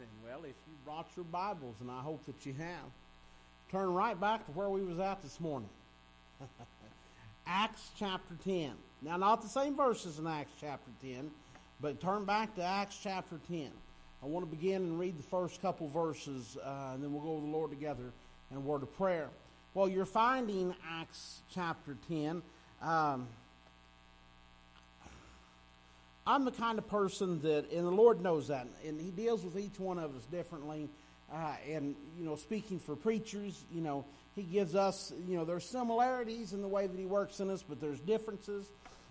then. Well, if you brought your Bibles, and I hope that you have, turn right back to where we was at this morning. Acts chapter 10. Now, not the same verses in Acts chapter 10, but turn back to Acts chapter 10. I want to begin and read the first couple verses, uh, and then we'll go to the Lord together in a word of prayer. Well, you're finding Acts chapter 10. Um, I'm the kind of person that, and the Lord knows that, and He deals with each one of us differently. Uh, and, you know, speaking for preachers, you know, He gives us, you know, there's similarities in the way that He works in us, but there's differences.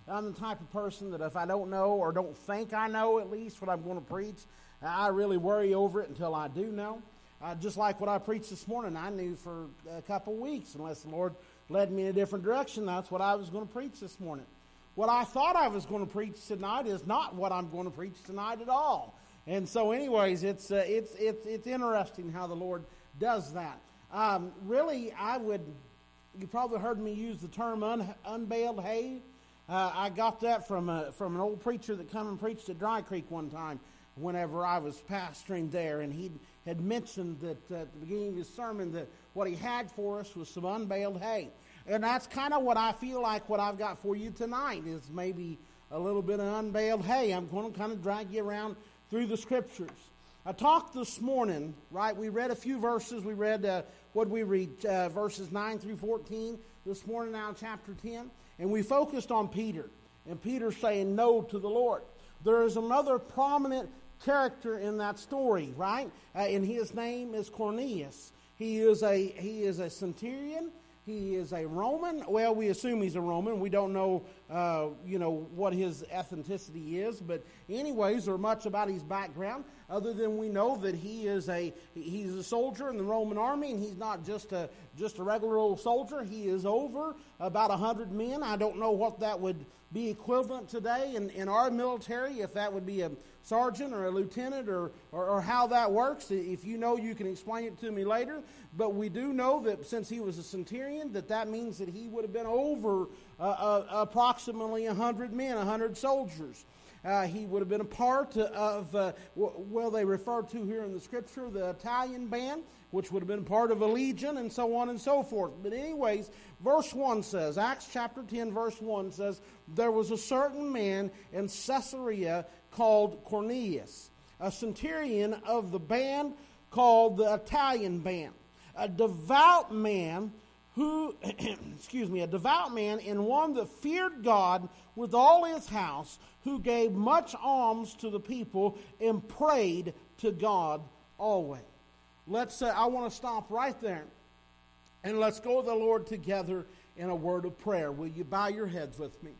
I'm the type of person that if I don't know or don't think I know at least what I'm going to preach, I really worry over it until I do know. Uh, just like what I preached this morning, I knew for a couple weeks, unless the Lord led me in a different direction, that's what I was going to preach this morning. What I thought I was going to preach tonight is not what I'm going to preach tonight at all. And so, anyways, it's uh, it's it's it's interesting how the Lord does that. Um, really, I would. You probably heard me use the term un, unbaled hay. Uh, I got that from a, from an old preacher that come and preached at Dry Creek one time. Whenever I was pastoring there, and he had mentioned that uh, at the beginning of his sermon that what he had for us was some unbaled hay. And that's kind of what I feel like what I've got for you tonight is maybe a little bit of unveiled hay, I'm going to kind of drag you around through the scriptures. I talked this morning, right? We read a few verses. We read, uh, what we read? Uh, verses 9 through 14 this morning now, chapter 10. And we focused on Peter. And Peter saying no to the Lord. There is another prominent character in that story, right? Uh, and his name is Cornelius. He is a he is a centurion. He is a Roman. Well, we assume he's a Roman. We don't know, uh, you know, what his ethnicity is. But anyways, or much about his background, other than we know that he is a he's a soldier in the Roman army, and he's not just a just a regular old soldier. He is over about a hundred men. I don't know what that would be equivalent today in, in our military, if that would be a sergeant or a lieutenant or, or, or, how that works. If you know, you can explain it to me later. But we do know that since he was a centurion, that that means that he would have been over uh, uh, approximately 100 men, 100 soldiers. Uh, he would have been a part of, uh, well, they refer to here in the scripture the Italian band, which would have been part of a legion, and so on and so forth. But, anyways, verse 1 says, Acts chapter 10, verse 1 says, There was a certain man in Caesarea called Cornelius, a centurion of the band called the Italian band, a devout man who, excuse me, a devout man and one that feared God with all his house, who gave much alms to the people and prayed to God always. Let's say, I want to stop right there and let's go to the Lord together in a word of prayer. Will you bow your heads with me?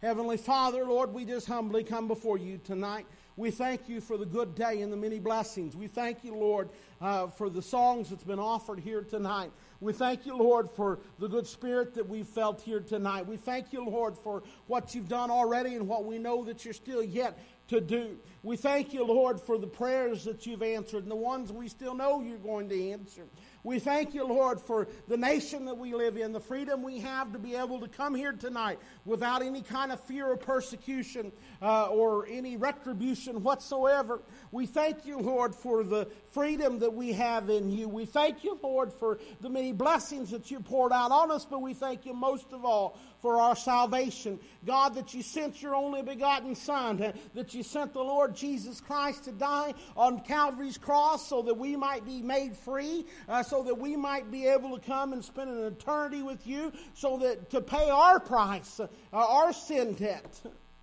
Heavenly Father, Lord, we just humbly come before you tonight. We thank you for the good day and the many blessings. We thank you, Lord, uh, for the songs that's been offered here tonight. We thank you, Lord, for the good spirit that we've felt here tonight. We thank you, Lord, for what you've done already and what we know that you're still yet to do. We thank you, Lord, for the prayers that you've answered and the ones we still know you're going to answer. We thank you, Lord, for the nation that we live in, the freedom we have to be able to come here tonight without any kind of fear of persecution uh, or any retribution whatsoever. We thank you, Lord, for the freedom that we have in you. We thank you, Lord, for the many blessings that you poured out on us, but we thank you most of all for our salvation. God, that you sent your only begotten Son, that you sent the Lord Jesus Christ to die on Calvary's cross so that we might be made free, uh, so that we might be able to come and spend an eternity with you, so that to pay our price, uh, our sin debt,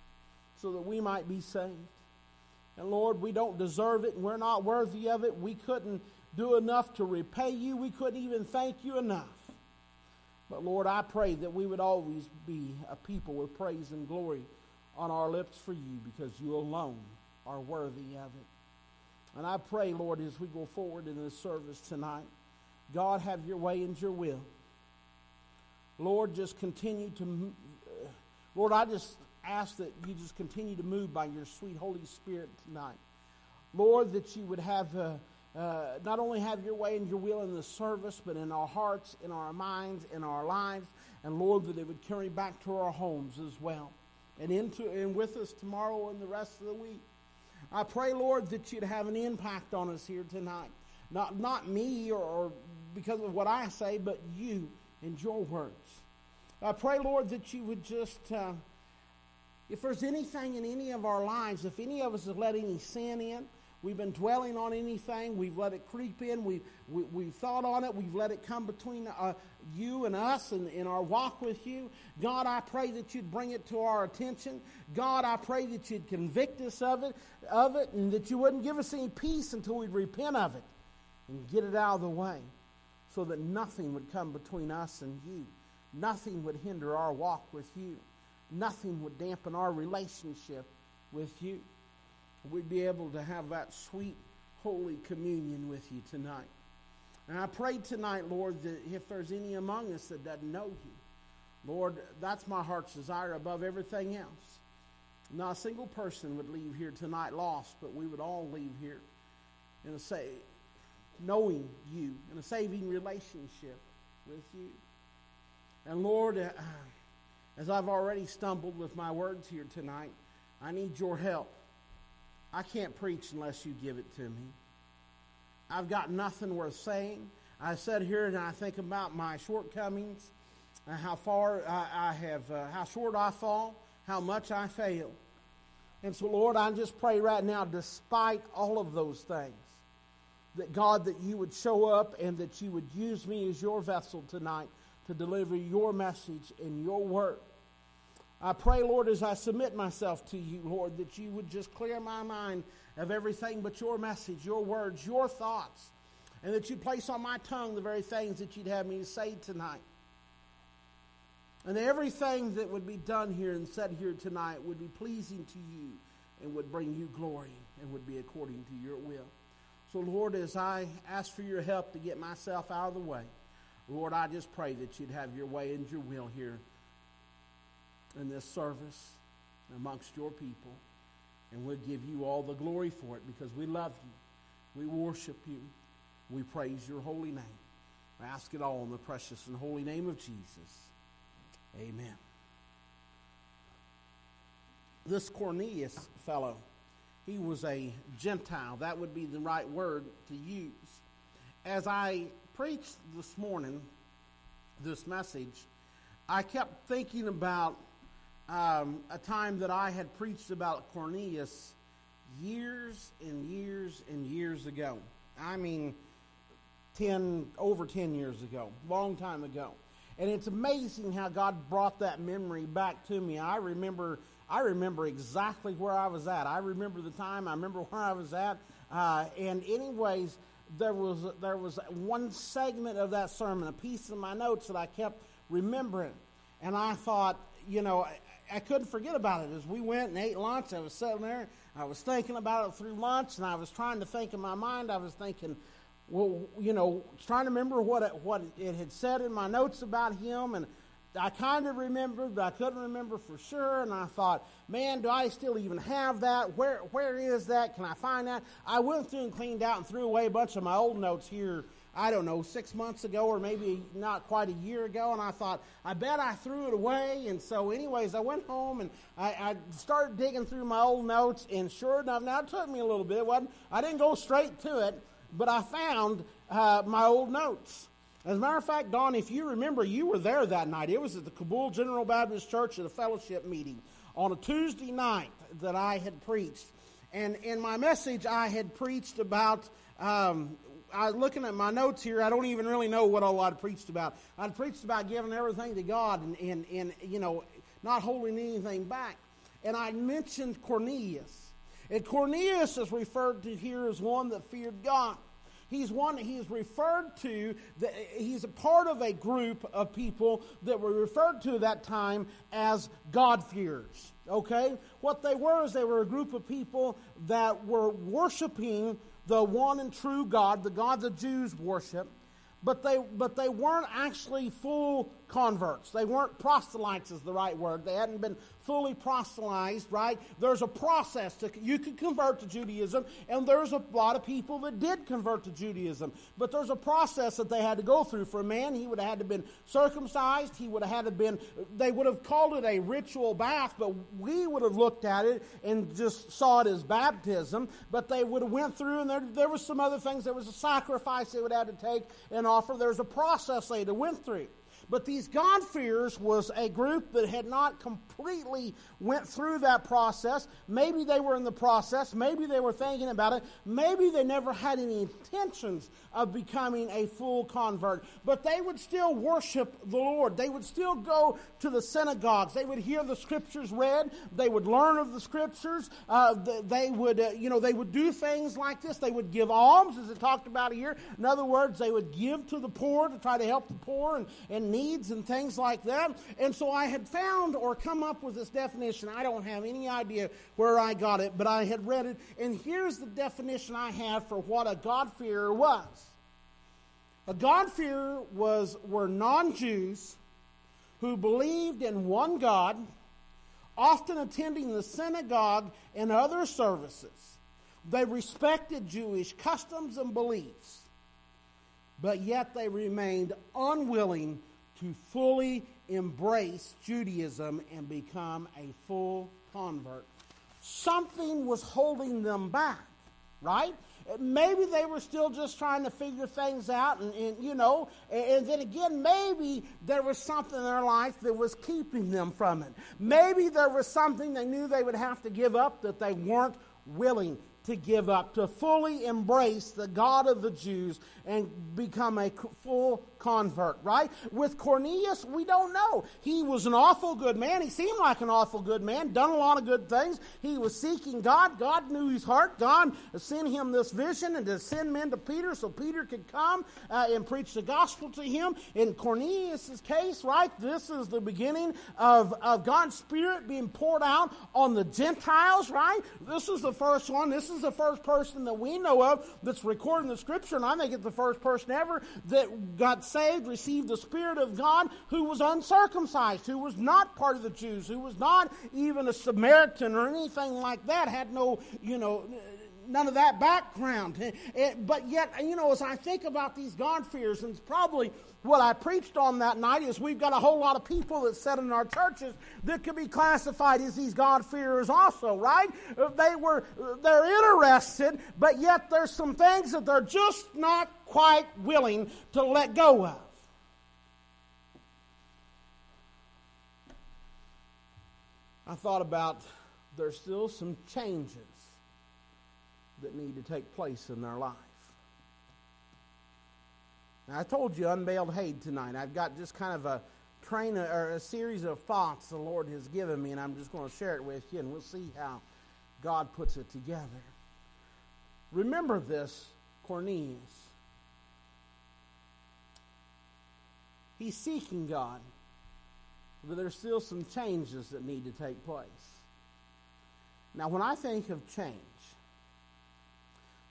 so that we might be saved. And Lord, we don't deserve it and we're not worthy of it. We couldn't do enough to repay you. We couldn't even thank you enough. But Lord, I pray that we would always be a people with praise and glory on our lips for you because you alone are worthy of it. And I pray, Lord, as we go forward in this service tonight, God, have your way and your will. Lord, just continue to, Lord, I just ask that you just continue to move by your sweet Holy Spirit tonight. Lord, that you would have. Uh, uh, not only have your way and your will in the service, but in our hearts, in our minds, in our lives, and Lord, that it would carry back to our homes as well, and into and with us tomorrow and the rest of the week. I pray, Lord, that you'd have an impact on us here tonight. Not, not me or, or because of what I say, but you and your words. I pray, Lord, that you would just, uh, if there's anything in any of our lives, if any of us have let any sin in, we've been dwelling on anything, we've let it creep in, we've, we, have we have thought on it, we've let it come between uh, you and us and in our walk with you. God, I pray that you'd bring it to our attention. God, I pray that you'd convict us of it, of it and that you wouldn't give us any peace until we'd repent of it and get it out of the way so that nothing would come between us and you. Nothing would hinder our walk with you. Nothing would dampen our relationship with you. We'd be able to have that sweet, holy communion with you tonight. And I pray tonight, Lord, that if there's any among us that doesn't know you, Lord, that's my heart's desire above everything else. Not a single person would leave here tonight lost, but we would all leave here in a say, knowing you, in a saving relationship with you. And Lord, uh, as I've already stumbled with my words here tonight, I need your help. I can't preach unless you give it to me. I've got nothing worth saying. I sit here and I think about my shortcomings, and how far I, I have, uh, how short I fall, how much I fail. And so, Lord, I just pray right now, despite all of those things, that God, that you would show up and that you would use me as your vessel tonight to deliver your message and your word. I pray, Lord, as I submit myself to you, Lord, that you would just clear my mind of everything but your message, your words, your thoughts, and that you'd place on my tongue the very things that you'd have me to say tonight. And everything that would be done here and said here tonight would be pleasing to you and would bring you glory and would be according to your will. So, Lord, as I ask for your help to get myself out of the way, Lord, I just pray that you'd have your way and your will here in this service amongst your people. And we'll give you all the glory for it because we love you. We worship you. We praise your holy name. I ask it all in the precious and holy name of Jesus. Amen. This Cornelius fellow, he was a Gentile. That would be the right word to use. As I preached this morning, this message, I kept thinking about um, a time that I had preached about Cornelius years and years and years ago. I mean, 10, over 10 years ago, long time ago. And it's amazing how God brought that memory back to me. I remember, I remember exactly where I was at. I remember the time. I remember where I was at. Uh, and anyways, there was there was one segment of that sermon, a piece of my notes that I kept remembering, and I thought, you know, I couldn't forget about it. As we went and ate lunch, I was sitting there. I was thinking about it through lunch, and I was trying to think in my mind. I was thinking, well, you know, trying to remember what it, what it had said in my notes about him, and I kind of remembered, but I couldn't remember for sure. And I thought, man, do I still even have that? Where where is that? Can I find that? I went through and cleaned out and threw away a bunch of my old notes here I don't know, six months ago or maybe not quite a year ago, and I thought, I bet I threw it away. And so, anyways, I went home and I, I started digging through my old notes, and sure enough, now it took me a little bit. It wasn't, I didn't go straight to it, but I found uh, my old notes. As a matter of fact, Don, if you remember, you were there that night. It was at the Cabool General Baptist Church at a fellowship meeting on a Tuesday night that I had preached. And in my message, I had preached about um, I looking at my notes here. I don't even really know what all I'd preached about. I'd preached about giving everything to God and, and, and you know, not holding anything back. And I mentioned Cornelius. And Cornelius is referred to here as one that feared God. He's one he is referred to, he's a part of a group of people that were referred to at that time as God-fearers. Okay? What they were is they were a group of people that were worshiping the one and true God, the God the Jews worship, but they, but they weren't actually full converts. They weren't proselytes, is the right word. They hadn't been fully proselytized, right? There's a process to you could convert to Judaism, and there's a lot of people that did convert to Judaism. But there's a process that they had to go through. For a man, he would have had to been circumcised. He would have had to been. They would have called it a ritual bath, but we would have looked at it and just saw it as baptism. But they would have went through, and there there was some other things. There was a sacrifice they would have to take and offer. There's a process they had to went through. But these God-fearers was a group that had not completely went through that process. Maybe they were in the process. Maybe they were thinking about it. Maybe they never had any intentions of becoming a full convert. But they would still worship the Lord. They would still go to the synagogues. They would hear the scriptures read. They would learn of the scriptures. Uh, they would, uh, you know, they would do things like this. They would give alms, as it talked about here. In other words, they would give to the poor to try to help the poor and, and needs and things like that. And so I had found or come up with this definition. I don't have any idea where I got it, but I had read it. And here's the definition I have for what a God-fearer was. A God-fearer was were non-Jews who believed in one God, often attending the synagogue and other services. They respected Jewish customs and beliefs, but yet they remained unwilling to fully embrace Judaism and become a full convert. Something was holding them back, right? Maybe they were still just trying to figure things out, and, and you know, and, and, then again, maybe there was something in their life that was keeping them from it. Maybe there was something they knew they would have to give up that they weren't willing to give up, to fully embrace the God of the Jews and become a full convert, right? With Cornelius, we don't know. He was an awful good man. He seemed like an awful good man, done a lot of good things. He was seeking God. God knew his heart. God sent him this vision and to send men to Peter so Peter could come uh, and preach the gospel to him. In Cornelius' case, right, this is the beginning of, of God's Spirit being poured out on the Gentiles, right? This is the first one. This is the first person that we know of that's recorded in the scripture, and I think it's the first person ever that got saved, received the Spirit of God, who was uncircumcised, who was not part of the Jews, who was not even a Samaritan or anything like that, had no, you know, none of that background. Eh, eh, but yet, you know, as I think about these God-fears, and probably what I preached on that night is we've got a whole lot of people that sit in our churches that could be classified as these God-fearers also, right? They were, they're interested, but yet there's some things that they're just not quite willing to let go of. I thought about there's still some changes that need to take place in their life. Now, I told you unveiled Hade tonight. I've got just kind of a train or a series of thoughts the Lord has given me, and I'm just going to share it with you, and we'll see how God puts it together. Remember this, Cornelius. He's seeking God, but there's still some changes that need to take place. Now, when I think of change,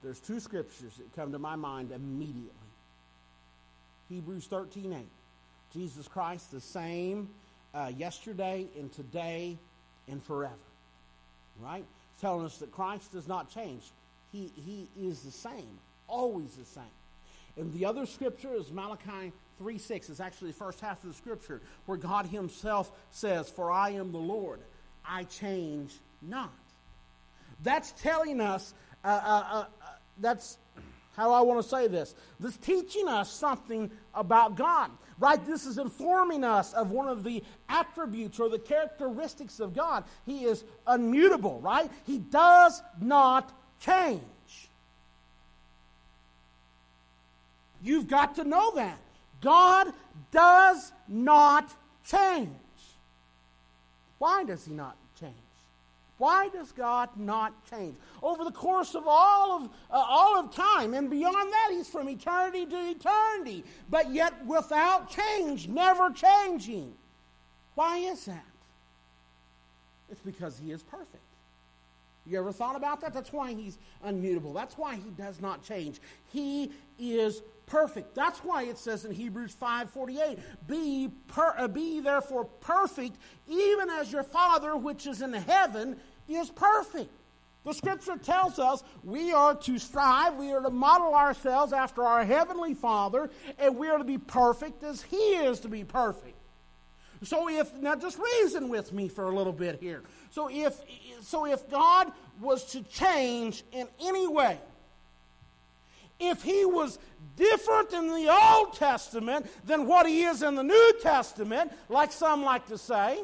there's two scriptures that come to my mind immediately. Hebrews 13 8. Jesus Christ the same uh, yesterday and today and forever. Right? Telling us that Christ does not change. He, he is the same, always the same. And the other scripture is Malachi 3 6. It's actually the first half of the scripture where God Himself says, For I am the Lord, I change not. That's telling us, uh, uh, uh, that's how I want to say this. This teaching us something about God, right? This is informing us of one of the attributes or the characteristics of God. He is unmutable, right? He does not change. You've got to know that. God does not change. Why does he not change? Why does God not change? Over the course of all of, uh, all of time and beyond that, He's from eternity to eternity, but yet without change, never changing. Why is that? It's because He is perfect. You ever thought about that? That's why He's unmutable. That's why He does not change. He is perfect. That's why it says in Hebrews 5:48, "Be per, uh, be therefore perfect, even as your Father which is in heaven is perfect." The scripture tells us we are to strive, we are to model ourselves after our heavenly Father, and we are to be perfect as He is to be perfect. So if now just reason with me for a little bit here. So if so if God was to change in any way, if he was different in the Old Testament than what he is in the New Testament, like some like to say,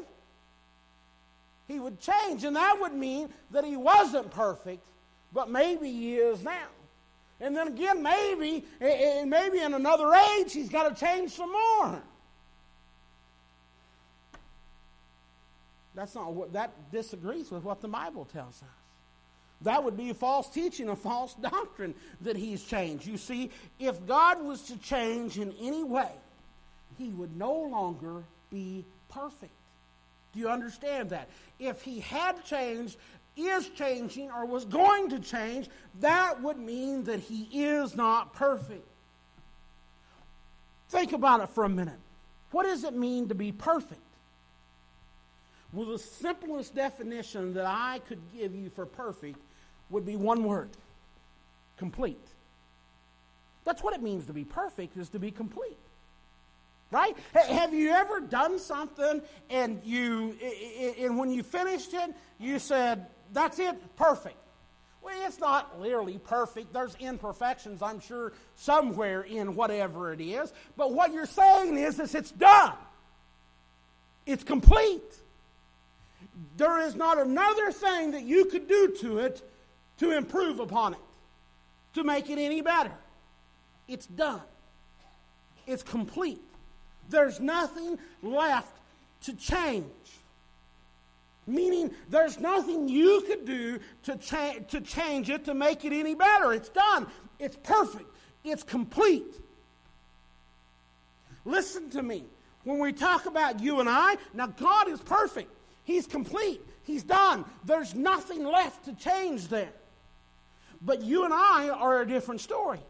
he would change. And that would mean that he wasn't perfect, but maybe he is now. And then again, maybe, maybe in another age, he's got to change some more. That's not what that disagrees with what the Bible tells us. That would be a false teaching, a false doctrine that he's changed. You see, if God was to change in any way, he would no longer be perfect. Do you understand that? If he had changed, is changing, or was going to change, that would mean that he is not perfect. Think about it for a minute. What does it mean to be perfect? Well, the simplest definition that I could give you for perfect would be one word complete. That's what it means to be perfect, is to be complete. Right? Have you ever done something and you and when you finished it, you said, That's it, perfect. Well, it's not literally perfect. There's imperfections, I'm sure, somewhere in whatever it is. But what you're saying is, is it's done. It's complete. There is not another thing that you could do to it to improve upon it, to make it any better. It's done, it's complete. There's nothing left to change. Meaning, there's nothing you could do to, cha- to change it to make it any better. It's done. It's perfect. It's complete. Listen to me. When we talk about you and I, now God is perfect. He's complete. He's done. There's nothing left to change there. But you and I are a different story.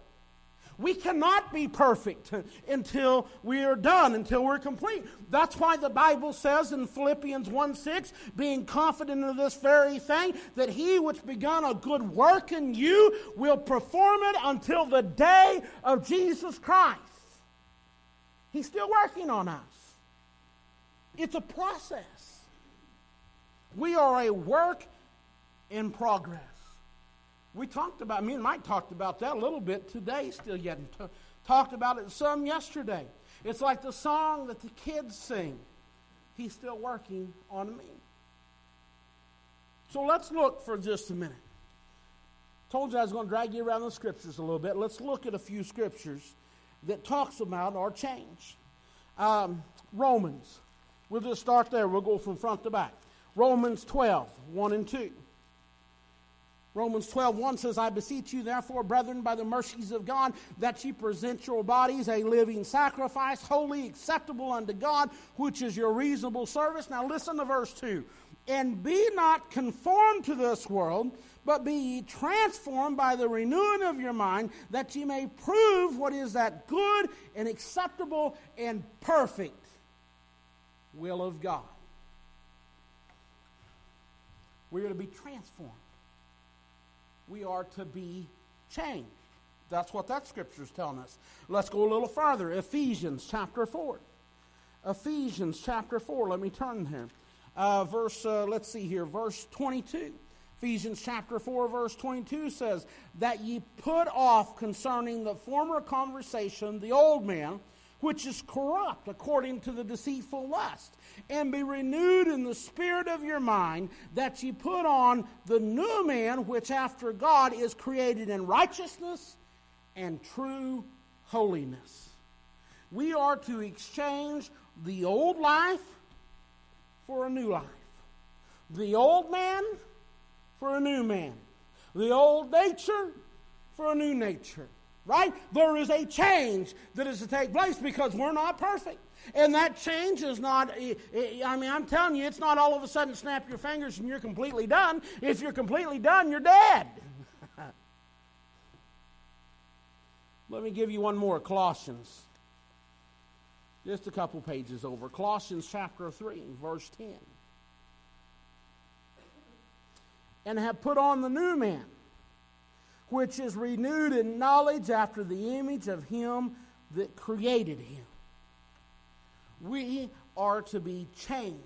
We cannot be perfect until we are done, until we're complete. That's why the Bible says in Philippians 1 6, being confident of this very thing, that he which begun a good work in you will perform it until the day of Jesus Christ. He's still working on us. It's a process. We are a work in progress. We talked about, me and Mike talked about that a little bit today, still yet, t- talked about it some yesterday. It's like the song that the kids sing. He's still working on me. So let's look for just a minute. Told you I was going to drag you around the scriptures a little bit. Let's look at a few scriptures that talks about our change. Um, Romans. We'll just start there. We'll go from front to back. Romans 12, 1 and 2. Romans 12, 1 says, I beseech you, therefore, brethren, by the mercies of God, that ye present your bodies a living sacrifice, wholly acceptable unto God, which is your reasonable service. Now listen to verse 2. And be not conformed to this world, but be ye transformed by the renewing of your mind, that ye may prove what is that good and acceptable and perfect will of God. We are to be transformed we are to be changed. That's what that scripture is telling us. Let's go a little farther. Ephesians chapter 4. Ephesians chapter 4. Let me turn here. Uh, verse, uh, let's see here, verse 22. Ephesians chapter 4, verse 22 says, That ye put off concerning the former conversation the old man, which is corrupt according to the deceitful lust, and be renewed in the spirit of your mind, that ye put on the new man, which after God is created in righteousness and true holiness. We are to exchange the old life for a new life, the old man for a new man, the old nature for a new nature right? There is a change that is to take place because we're not perfect. And that change is not, I mean, I'm telling you, it's not all of a sudden snap your fingers and you're completely done. If you're completely done, you're dead. Let me give you one more Colossians. Just a couple pages over. Colossians chapter 3, verse 10. And have put on the new man, which is renewed in knowledge after the image of him that created him. We are to be changed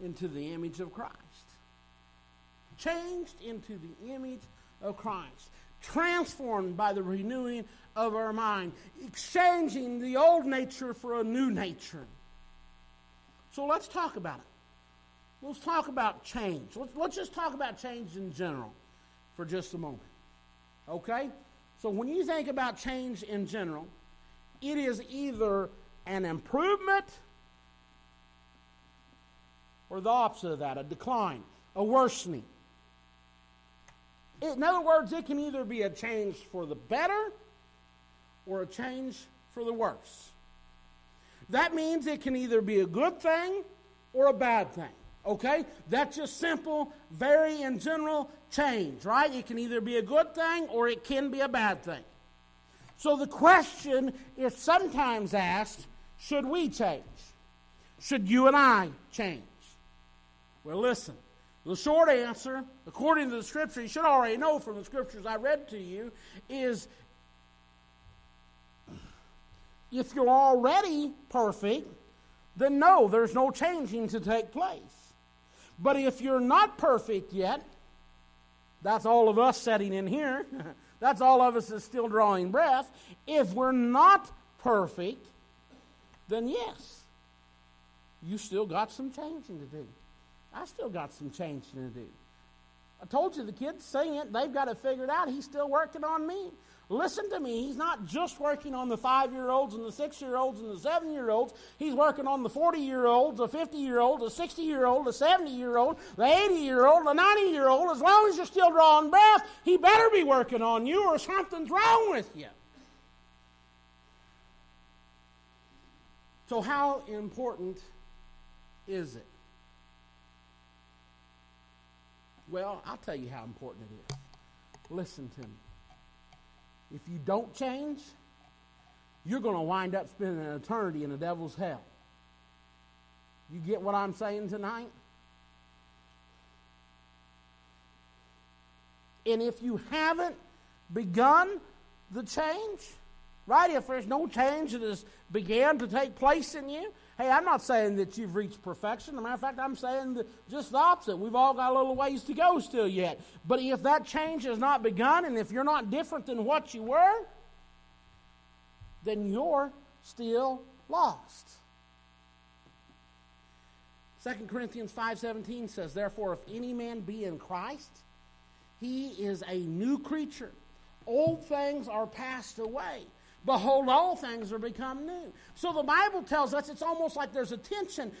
into the image of Christ. Changed into the image of Christ. Transformed by the renewing of our mind. Exchanging the old nature for a new nature. So let's talk about it. Let's talk about change. Let's, let's just talk about change in general for just a moment. Okay? So when you think about change in general, it is either an improvement or the opposite of that, a decline, a worsening. In other words, it can either be a change for the better or a change for the worse. That means it can either be a good thing or a bad thing. Okay? That's just simple, very in general change, right? It can either be a good thing or it can be a bad thing. So the question is sometimes asked should we change? Should you and I change? Well, listen. The short answer, according to the scripture, you should already know from the scriptures I read to you, is if you're already perfect, then no, there's no changing to take place. But if you're not perfect yet, that's all of us sitting in here. that's all of us is still drawing breath. If we're not perfect, then yes, you still got some changing to do. I still got some changing to do. I told you the kids sing it, they've got it figured out. He's still working on me. Listen to me. He's not just working on the five year olds and the six year olds and the seven year olds. He's working on the 40 year olds, the 50 year old, the 60 year old, the 70 year old, the 80 year old, the 90 year old. As long as you're still drawing breath, he better be working on you or something's wrong with you. So, how important is it? Well, I'll tell you how important it is. Listen to me. If you don't change, you're going to wind up spending an eternity in the devil's hell. You get what I'm saying tonight? And if you haven't begun the change, right? If there's no change that has began to take place in you, hey, I'm not saying that you've reached perfection. As a matter of fact, I'm saying just the opposite. We've all got a little ways to go still yet. But if that change has not begun, and if you're not different than what you were, then you're still lost. 2 Corinthians 5:17 says, "Therefore if any man be in Christ, he is a new creature. Old things are passed away." Behold, all things are become new. So the Bible tells us it's almost like there's a tension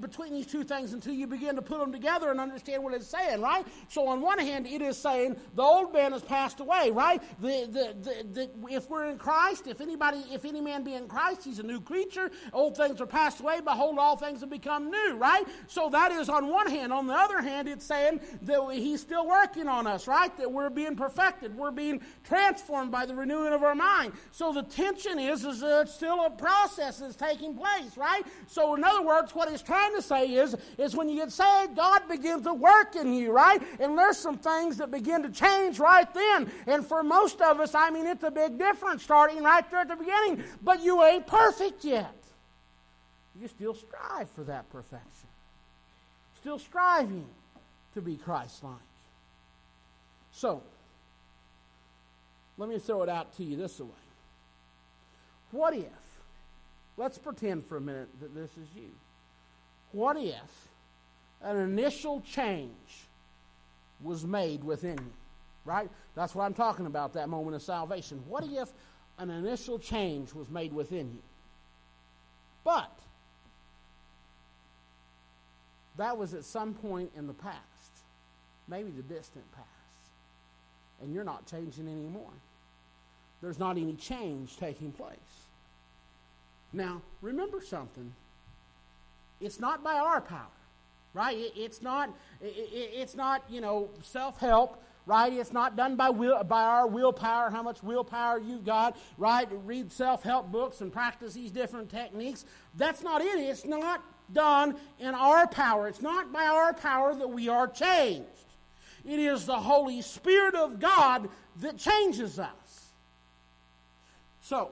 between these two things until you begin to put them together and understand what it's saying, right? So on one hand, it is saying the old man has passed away, right? The, the, the, the, if we're in Christ, if anybody, if any man be in Christ, he's a new creature. Old things are passed away. Behold, all things have become new, right? So that is on one hand. On the other hand, it's saying that he's still working on us, right? That we're being perfected. We're being transformed by the renewing of our mind. So the tension is, is that it's still a process that's taking place, right? So, in other words, what he's trying to say is, is when you get saved, God begins to work in you, right? And there's some things that begin to change right then. And for most of us, I mean, it's a big difference starting right there at the beginning. But you ain't perfect yet. You still strive for that perfection. Still striving to be Christ like. So, let me throw it out to you this way. What if, let's pretend for a minute that this is you. What if an initial change was made within you? Right? That's what I'm talking about, that moment of salvation. What if an initial change was made within you? But that was at some point in the past, maybe the distant past, and you're not changing anymore there's not any change taking place. Now, remember something. It's not by our power, right? It's not, it's not you know, self help right? It's not done by will, by our willpower, how much willpower you've got, right? Read self-help books and practice these different techniques. That's not it. It's not done in our power. It's not by our power that we are changed. It is the Holy Spirit of God that changes us. So,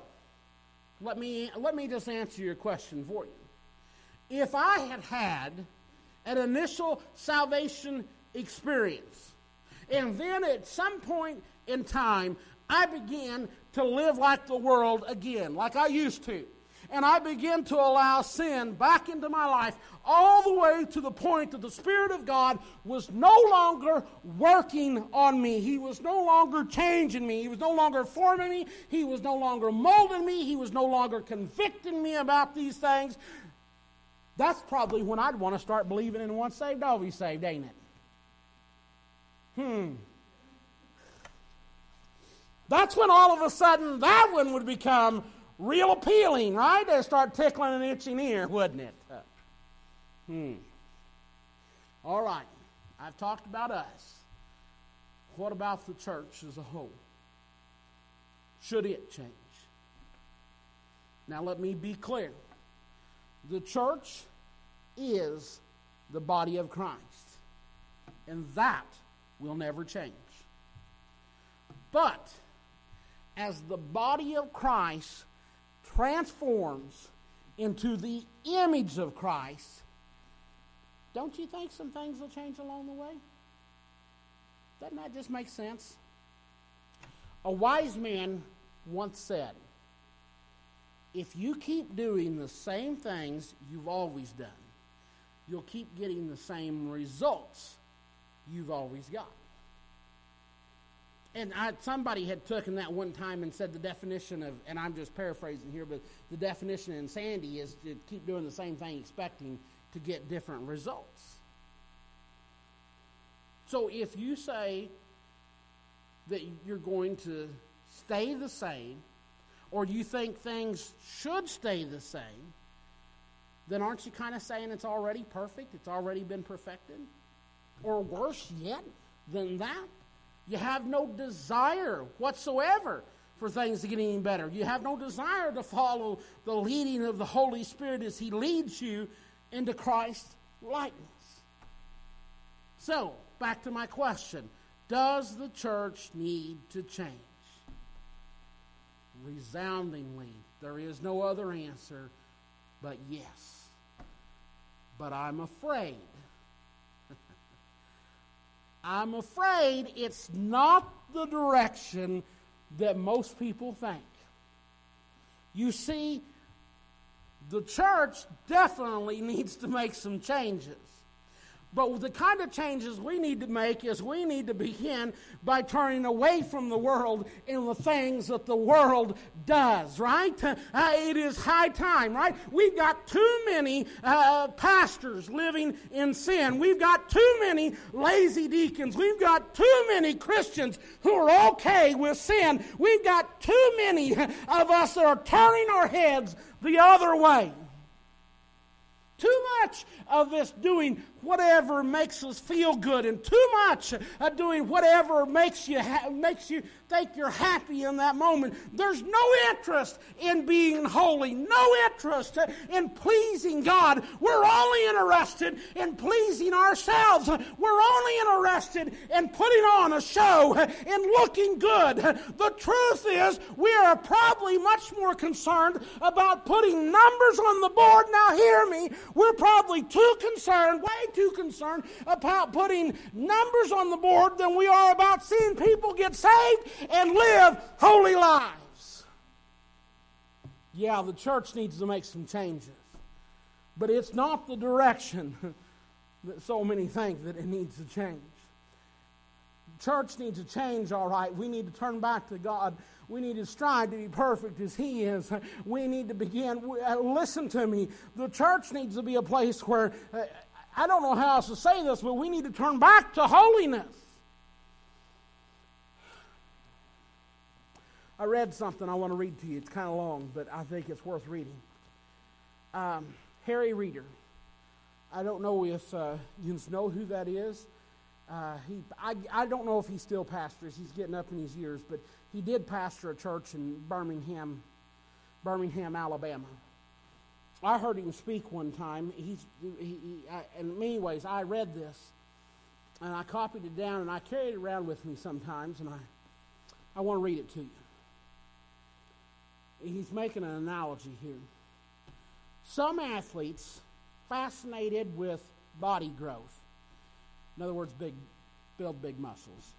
let me, let me just answer your question for you. If I had had an initial salvation experience, and then at some point in time, I began to live like the world again, like I used to and I begin to allow sin back into my life, all the way to the point that the Spirit of God was no longer working on me. He was no longer changing me. He was no longer forming me. He was no longer molding me. He was no longer convicting me about these things. That's probably when I'd want to start believing in once saved, always saved, ain't it? Hmm. That's when all of a sudden that one would become real appealing, right? They'd start tickling an itching ear, wouldn't it? Hmm. All right. I've talked about us. What about the church as a whole? Should it change? Now, let me be clear. The church is the body of Christ, and that will never change. But as the body of Christ transforms into the image of Christ, don't you think some things will change along the way? Doesn't that just make sense? A wise man once said, if you keep doing the same things you've always done, you'll keep getting the same results you've always got and I, somebody had taken that one time and said the definition of, and I'm just paraphrasing here, but the definition of insanity is to keep doing the same thing expecting to get different results. So if you say that you're going to stay the same, or you think things should stay the same, then aren't you kind of saying it's already perfect? It's already been perfected? Or worse yet than that? You have no desire whatsoever for things to get any better. You have no desire to follow the leading of the Holy Spirit as He leads you into Christ's likeness. So, back to my question Does the church need to change? Resoundingly, there is no other answer but yes. But I'm afraid I'm afraid it's not the direction that most people think. You see, the church definitely needs to make some changes. But the kind of changes we need to make is we need to begin by turning away from the world and the things that the world does, right? Uh, it is high time, right? We've got too many uh, pastors living in sin. We've got too many lazy deacons. We've got too many Christians who are okay with sin. We've got too many of us that are turning our heads the other way. Too much of this doing whatever makes us feel good and too much of doing whatever makes you ha- makes you think you're happy in that moment. There's no interest in being holy no interest in pleasing god. We're only interested in pleasing ourselves. We're only interested in putting on a show and looking good. The truth is we are probably much more concerned about putting numbers on the board. Now hear me. We're probably too concerned way too concerned about putting numbers on the board than we are about seeing people get saved and live holy lives. Yeah, the church needs to make some changes, but it's not the direction that so many think that it needs to change. church needs to change, all right. We need to turn back to God. We need to strive to be perfect as He is. We need to begin. Uh, listen to me. The church needs to be a place where uh, I don't know how else to say this, but we need to turn back to holiness. I read something I want to read to you. It's kind of long, but I think it's worth reading. Um, Harry Reeder. I don't know if uh, you know who that is. Uh, he, I, I don't know if he still pastors. He's getting up in his years, but he did pastor a church in Birmingham, Birmingham, Alabama. I heard him speak one time. He's, he, he, I, in many ways, I read this, and I copied it down, and I carry it around with me sometimes, and I, I want to read it to you. He's making an analogy here. Some athletes fascinated with body growth. In other words, big, build big muscles.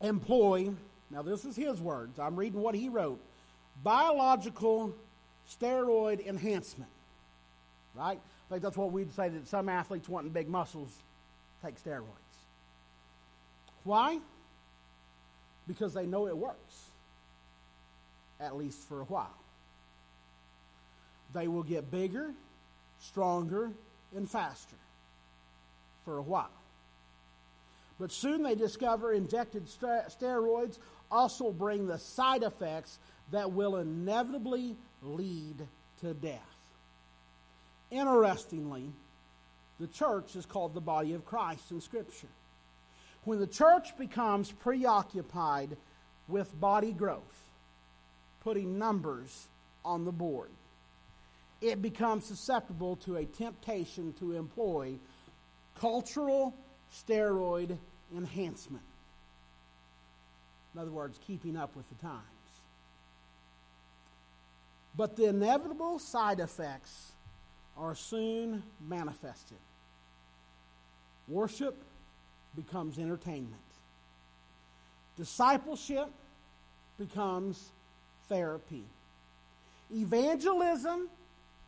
Employ, now this is his words, I'm reading what he wrote biological steroid enhancement. Right? I think that's what we'd say that some athletes wanting big muscles take steroids. Why? Because they know it works, at least for a while. They will get bigger, stronger, and faster for a while. But soon they discover injected steroids also bring the side effects that will inevitably lead to death. Interestingly, the church is called the body of Christ in Scripture. When the church becomes preoccupied with body growth, putting numbers on the board, it becomes susceptible to a temptation to employ cultural steroid enhancement. In other words, keeping up with the times. But the inevitable side effects are soon manifested. Worship becomes entertainment. Discipleship becomes therapy. Evangelism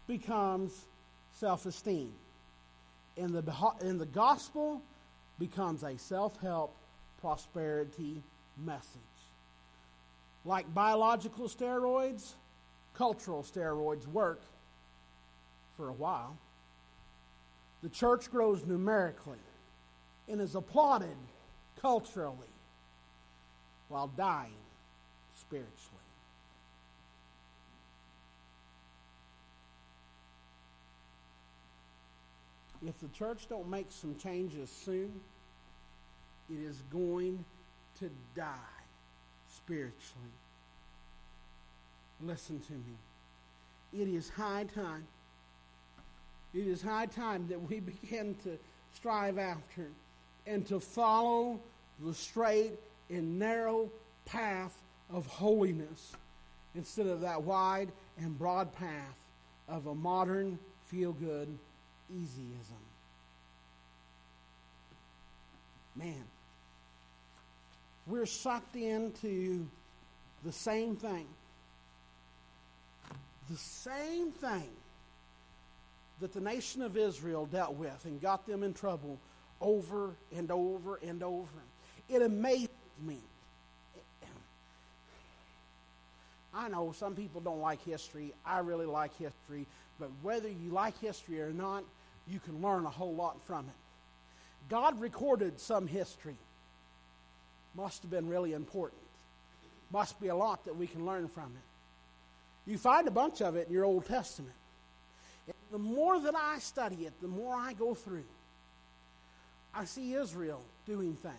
becomes self esteem. And the, and the gospel becomes a self help prosperity message. Like biological steroids, cultural steroids work for a while. The church grows numerically and is applauded culturally while dying spiritually. If the church don't make some changes soon, it is going to die spiritually. Listen to me. It is high time. It is high time that we begin to strive after and to follow the straight and narrow path of holiness instead of that wide and broad path of a modern, feel good easyism. Man, we're sucked into the same thing. The same thing that the nation of Israel dealt with and got them in trouble over and over and over. It amazed me. I know some people don't like history. I really like history. But whether you like history or not, you can learn a whole lot from it. God recorded some history. Must have been really important. Must be a lot that we can learn from it. You find a bunch of it in your Old Testament. And the more that I study it, the more I go through, I see Israel doing things.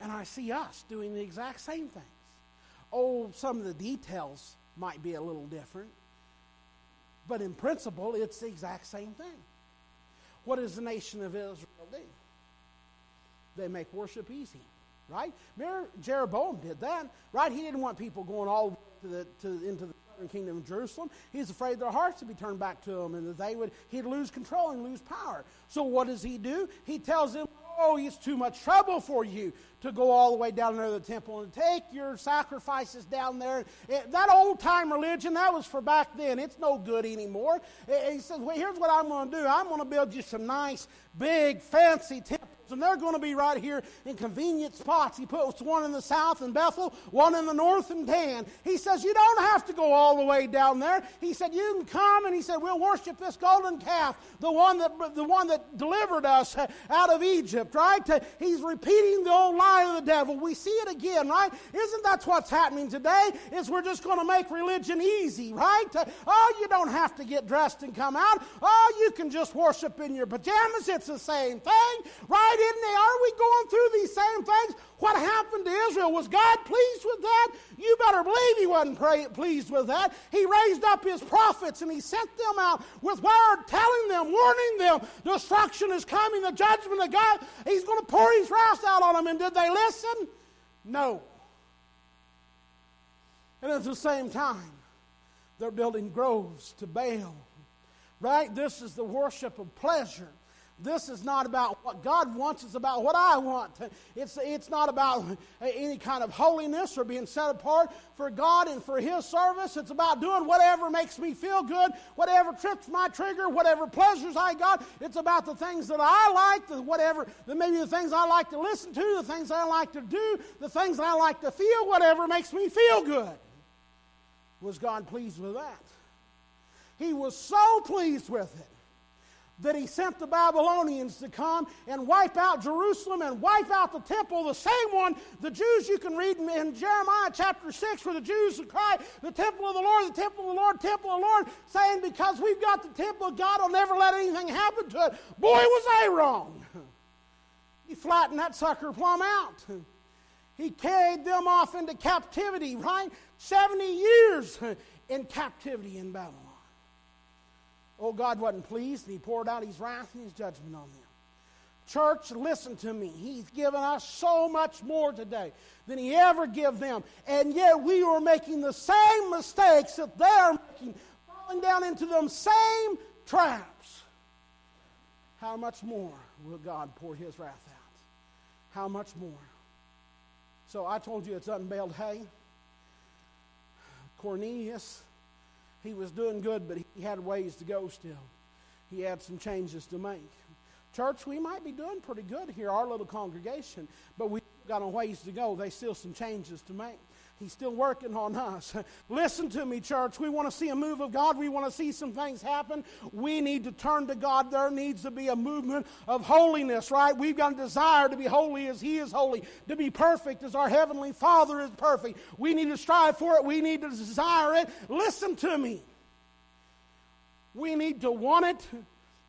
And I see us doing the exact same things. Oh, some of the details might be a little different. But in principle, it's the exact same thing. What does the nation of Israel do? They make worship easy, right? Jeroboam did that, right? He didn't want people going all to the, to, into the southern kingdom of Jerusalem. He's afraid their hearts would be turned back to him and that they would, he'd lose control and lose power. So what does he do? He tells them, oh, it's too much trouble for you to go all the way down there to the temple and take your sacrifices down there. It, that old time religion, that was for back then. It's no good anymore. Eh, eh, he says, well, here's what I'm going to do I'm going to build you some nice, big, fancy temples and they're going to be right here in convenient spots. He puts one in the south in Bethel, one in the north in Dan. He says, You don't have to go all the way down there. He said, You can come, and he said, We'll worship this golden calf, the one that, the one that delivered us out of Egypt, right? He's repeating the old lie of the devil. We see it again, right? Isn't that what's happening today? Is we're just going to make religion easy, right? Oh, you don't have to get dressed and come out. Oh, you can just worship in your pajamas. It's the same thing, right? Isn't it? Are we going through these same things? What happened to Israel? Was God pleased with that? You better believe He wasn't pray, pleased with that. He raised up His prophets and He sent them out with word, telling them, warning them, destruction is coming, the judgment of God. He's going to pour His wrath out on them. And did they listen? No. And at the same time, they're building groves to Baal. Right? This is the worship of pleasure. This is not about what God wants, it's about what I want. It's, it's not about any kind of holiness or being set apart for God and for His service. It's about doing whatever makes me feel good, whatever trips my trigger, whatever pleasures I got. It's about the things that I like, the whatever, the, maybe the things I like to listen to, the things I like to do, the things I like to feel, whatever makes me feel good. Was God pleased with that? He was so pleased with it that he sent the Babylonians to come and wipe out Jerusalem and wipe out the temple, the same one the Jews you can read in, Jeremiah chapter 6 where the Jews cry, the temple of the Lord, the temple of the Lord, temple of the Lord, saying because we've got the temple, God will never let anything happen to it. Boy, was they wrong. He flattened that sucker plumb out. He carried them off into captivity, right? 70 years in captivity in Babylon. Oh, God wasn't pleased, and He poured out His wrath and His judgment on them. Church, listen to me. He's given us so much more today than He ever gave them. And yet we are making the same mistakes that they are making, falling down into them same traps. How much more will God pour His wrath out? How much more? So I told you it's unbaled hay. Cornelius he was doing good, but he had ways to go still. He had some changes to make. Church, we might be doing pretty good here, our little congregation, but we've got a ways to go. There's still some changes to make. He's still working on us. Listen to me, church. We want to see a move of God. We want to see some things happen. We need to turn to God. There needs to be a movement of holiness, right? We've got a desire to be holy as He is holy, to be perfect as our Heavenly Father is perfect. We need to strive for it. We need to desire it. Listen to me. We need to want it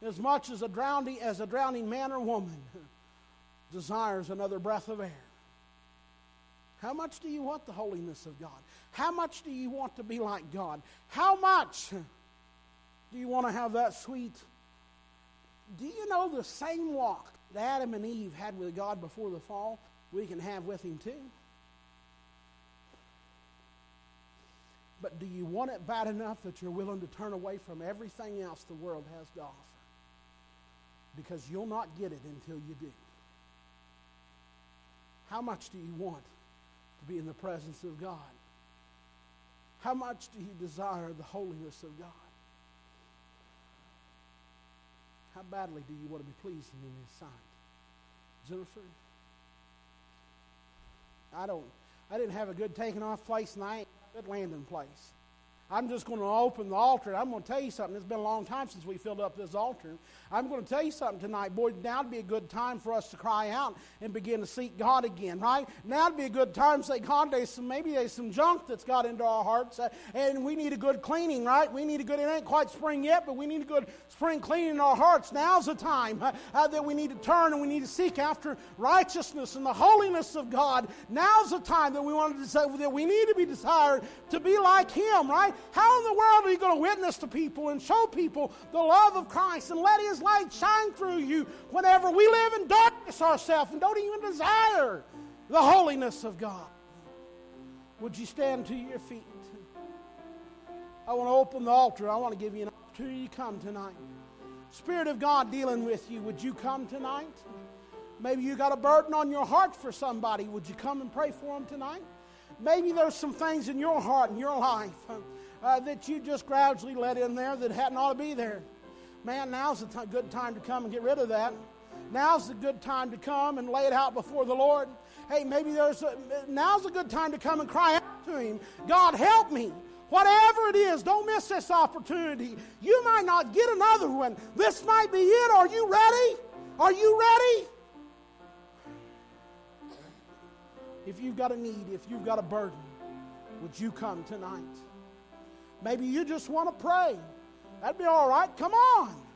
as much as a drowning, as a drowning man or woman desires another breath of air. How much do you want the holiness of God? How much do you want to be like God? How much do you want to have that sweet? Do you know the same walk that Adam and Eve had with God before the fall, we can have with Him too? But do you want it bad enough that you're willing to turn away from everything else the world has to offer? Because you'll not get it until you do. How much do you want to be in the presence of God? How much do you desire the holiness of God? How badly do you want to be pleasing in His sight? Jennifer? I don't, I didn't have a good taking off place and I ain't a good landing place. I'm just going to open the altar. I'm going to tell you something. It's been a long time since we filled up this altar. I'm going to tell you something tonight. Boy, now would be a good time for us to cry out and begin to seek God again, right? Now would be a good time to say, God, there's some, maybe there's some junk that's got into our hearts, uh, and we need a good cleaning, right? We need a good, it ain't quite spring yet, but we need a good spring cleaning in our hearts. Now's the time uh, uh, that we need to turn and we need to seek after righteousness and the holiness of God. Now's the time that we want to say that we need to be desired to be like Him, right? How in the world are you going to witness to people and show people the love of Christ and let His light shine through you whenever we live in darkness ourselves and don't even desire the holiness of God? Would you stand to your feet? I want to open the altar. I want to give you an opportunity to come tonight. Spirit of God dealing with you, would you come tonight? Maybe you got a burden on your heart for somebody. Would you come and pray for them tonight? Maybe there's some things in your heart and your life uh, that you just gradually let in there that hadn't ought to be there. Man, now's a t- good time to come and get rid of that. now's a good time to come and lay it out before the Lord. Hey, maybe there's a, now's a good time to come and cry out to Him. God, help me. Whatever it is, don't miss this opportunity. You might not get another one. This might be it. Are you ready? Are you ready? If you've got a need, if you've got a burden, would you come tonight? Maybe you just want to pray. That'd be all right. Come on.